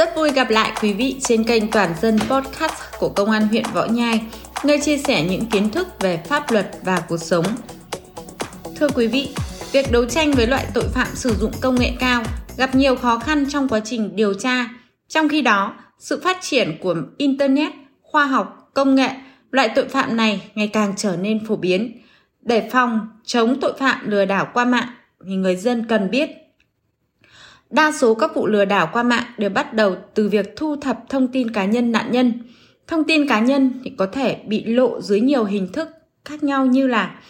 Rất vui gặp lại quý vị trên kênh Toàn dân Podcast của Công an huyện Võ Nhai, nơi chia sẻ những kiến thức về pháp luật và cuộc sống. Thưa quý vị, việc đấu tranh với loại tội phạm sử dụng công nghệ cao gặp nhiều khó khăn trong quá trình điều tra. Trong khi đó, sự phát triển của Internet, khoa học, công nghệ, loại tội phạm này ngày càng trở nên phổ biến. Để phòng, chống tội phạm lừa đảo qua mạng thì người dân cần biết Đa số các vụ lừa đảo qua mạng đều bắt đầu từ việc thu thập thông tin cá nhân nạn nhân. Thông tin cá nhân thì có thể bị lộ dưới nhiều hình thức khác nhau như là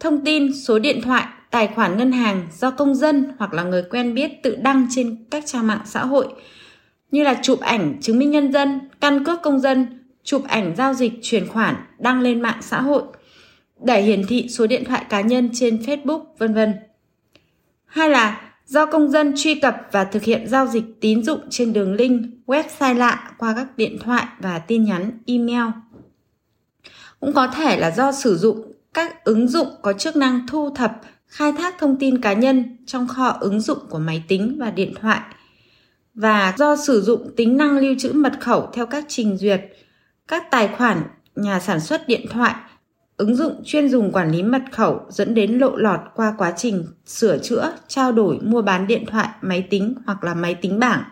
thông tin, số điện thoại, tài khoản ngân hàng do công dân hoặc là người quen biết tự đăng trên các trang mạng xã hội như là chụp ảnh chứng minh nhân dân, căn cước công dân, chụp ảnh giao dịch chuyển khoản đăng lên mạng xã hội để hiển thị số điện thoại cá nhân trên Facebook, vân vân. Hai là do công dân truy cập và thực hiện giao dịch tín dụng trên đường link website lạ qua các điện thoại và tin nhắn email. Cũng có thể là do sử dụng các ứng dụng có chức năng thu thập, khai thác thông tin cá nhân trong kho ứng dụng của máy tính và điện thoại và do sử dụng tính năng lưu trữ mật khẩu theo các trình duyệt, các tài khoản nhà sản xuất điện thoại ứng dụng chuyên dùng quản lý mật khẩu dẫn đến lộ lọt qua quá trình sửa chữa, trao đổi, mua bán điện thoại, máy tính hoặc là máy tính bảng.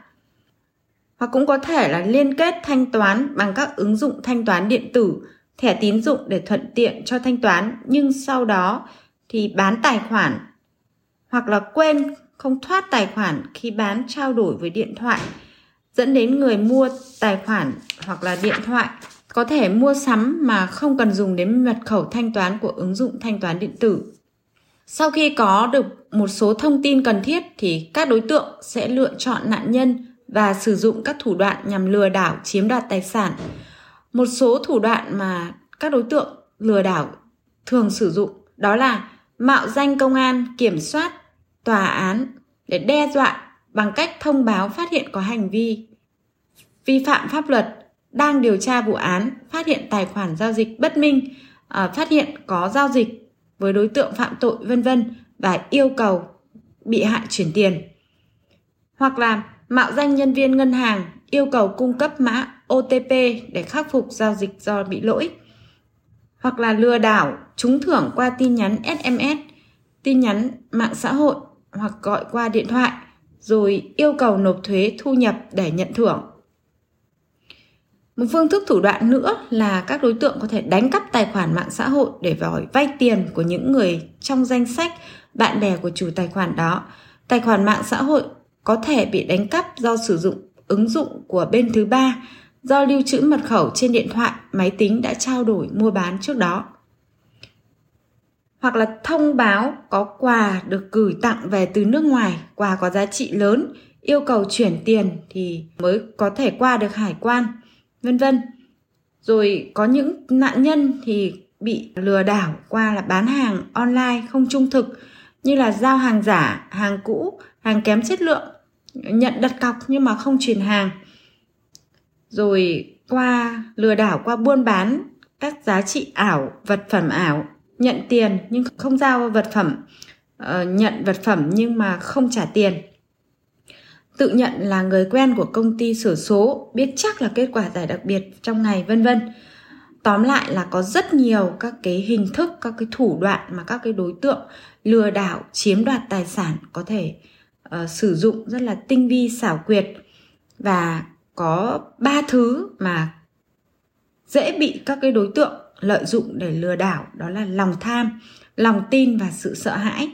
Hoặc cũng có thể là liên kết thanh toán bằng các ứng dụng thanh toán điện tử, thẻ tín dụng để thuận tiện cho thanh toán nhưng sau đó thì bán tài khoản hoặc là quên không thoát tài khoản khi bán trao đổi với điện thoại dẫn đến người mua tài khoản hoặc là điện thoại có thể mua sắm mà không cần dùng đến mật khẩu thanh toán của ứng dụng thanh toán điện tử. Sau khi có được một số thông tin cần thiết thì các đối tượng sẽ lựa chọn nạn nhân và sử dụng các thủ đoạn nhằm lừa đảo chiếm đoạt tài sản. Một số thủ đoạn mà các đối tượng lừa đảo thường sử dụng đó là mạo danh công an, kiểm soát, tòa án để đe dọa bằng cách thông báo phát hiện có hành vi vi phạm pháp luật đang điều tra vụ án phát hiện tài khoản giao dịch bất minh, à, phát hiện có giao dịch với đối tượng phạm tội vân vân và yêu cầu bị hại chuyển tiền. Hoặc là mạo danh nhân viên ngân hàng yêu cầu cung cấp mã OTP để khắc phục giao dịch do bị lỗi. Hoặc là lừa đảo trúng thưởng qua tin nhắn SMS, tin nhắn mạng xã hội hoặc gọi qua điện thoại rồi yêu cầu nộp thuế thu nhập để nhận thưởng. Một phương thức thủ đoạn nữa là các đối tượng có thể đánh cắp tài khoản mạng xã hội để vòi vay tiền của những người trong danh sách bạn bè của chủ tài khoản đó. Tài khoản mạng xã hội có thể bị đánh cắp do sử dụng ứng dụng của bên thứ ba, do lưu trữ mật khẩu trên điện thoại, máy tính đã trao đổi mua bán trước đó. Hoặc là thông báo có quà được gửi tặng về từ nước ngoài, quà có giá trị lớn, yêu cầu chuyển tiền thì mới có thể qua được hải quan vân vân. Rồi có những nạn nhân thì bị lừa đảo qua là bán hàng online không trung thực như là giao hàng giả, hàng cũ, hàng kém chất lượng, nhận đặt cọc nhưng mà không truyền hàng. Rồi qua lừa đảo qua buôn bán các giá trị ảo, vật phẩm ảo, nhận tiền nhưng không giao vật phẩm, ờ, nhận vật phẩm nhưng mà không trả tiền tự nhận là người quen của công ty sửa số, biết chắc là kết quả giải đặc biệt trong ngày vân vân. Tóm lại là có rất nhiều các cái hình thức, các cái thủ đoạn mà các cái đối tượng lừa đảo, chiếm đoạt tài sản có thể uh, sử dụng rất là tinh vi xảo quyệt và có ba thứ mà dễ bị các cái đối tượng lợi dụng để lừa đảo đó là lòng tham, lòng tin và sự sợ hãi.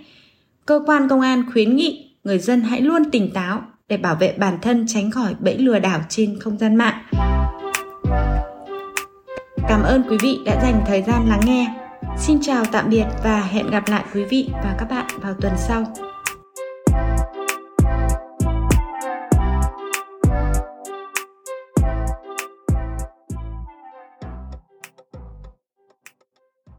Cơ quan công an khuyến nghị người dân hãy luôn tỉnh táo để bảo vệ bản thân tránh khỏi bẫy lừa đảo trên không gian mạng. Cảm ơn quý vị đã dành thời gian lắng nghe. Xin chào tạm biệt và hẹn gặp lại quý vị và các bạn vào tuần sau.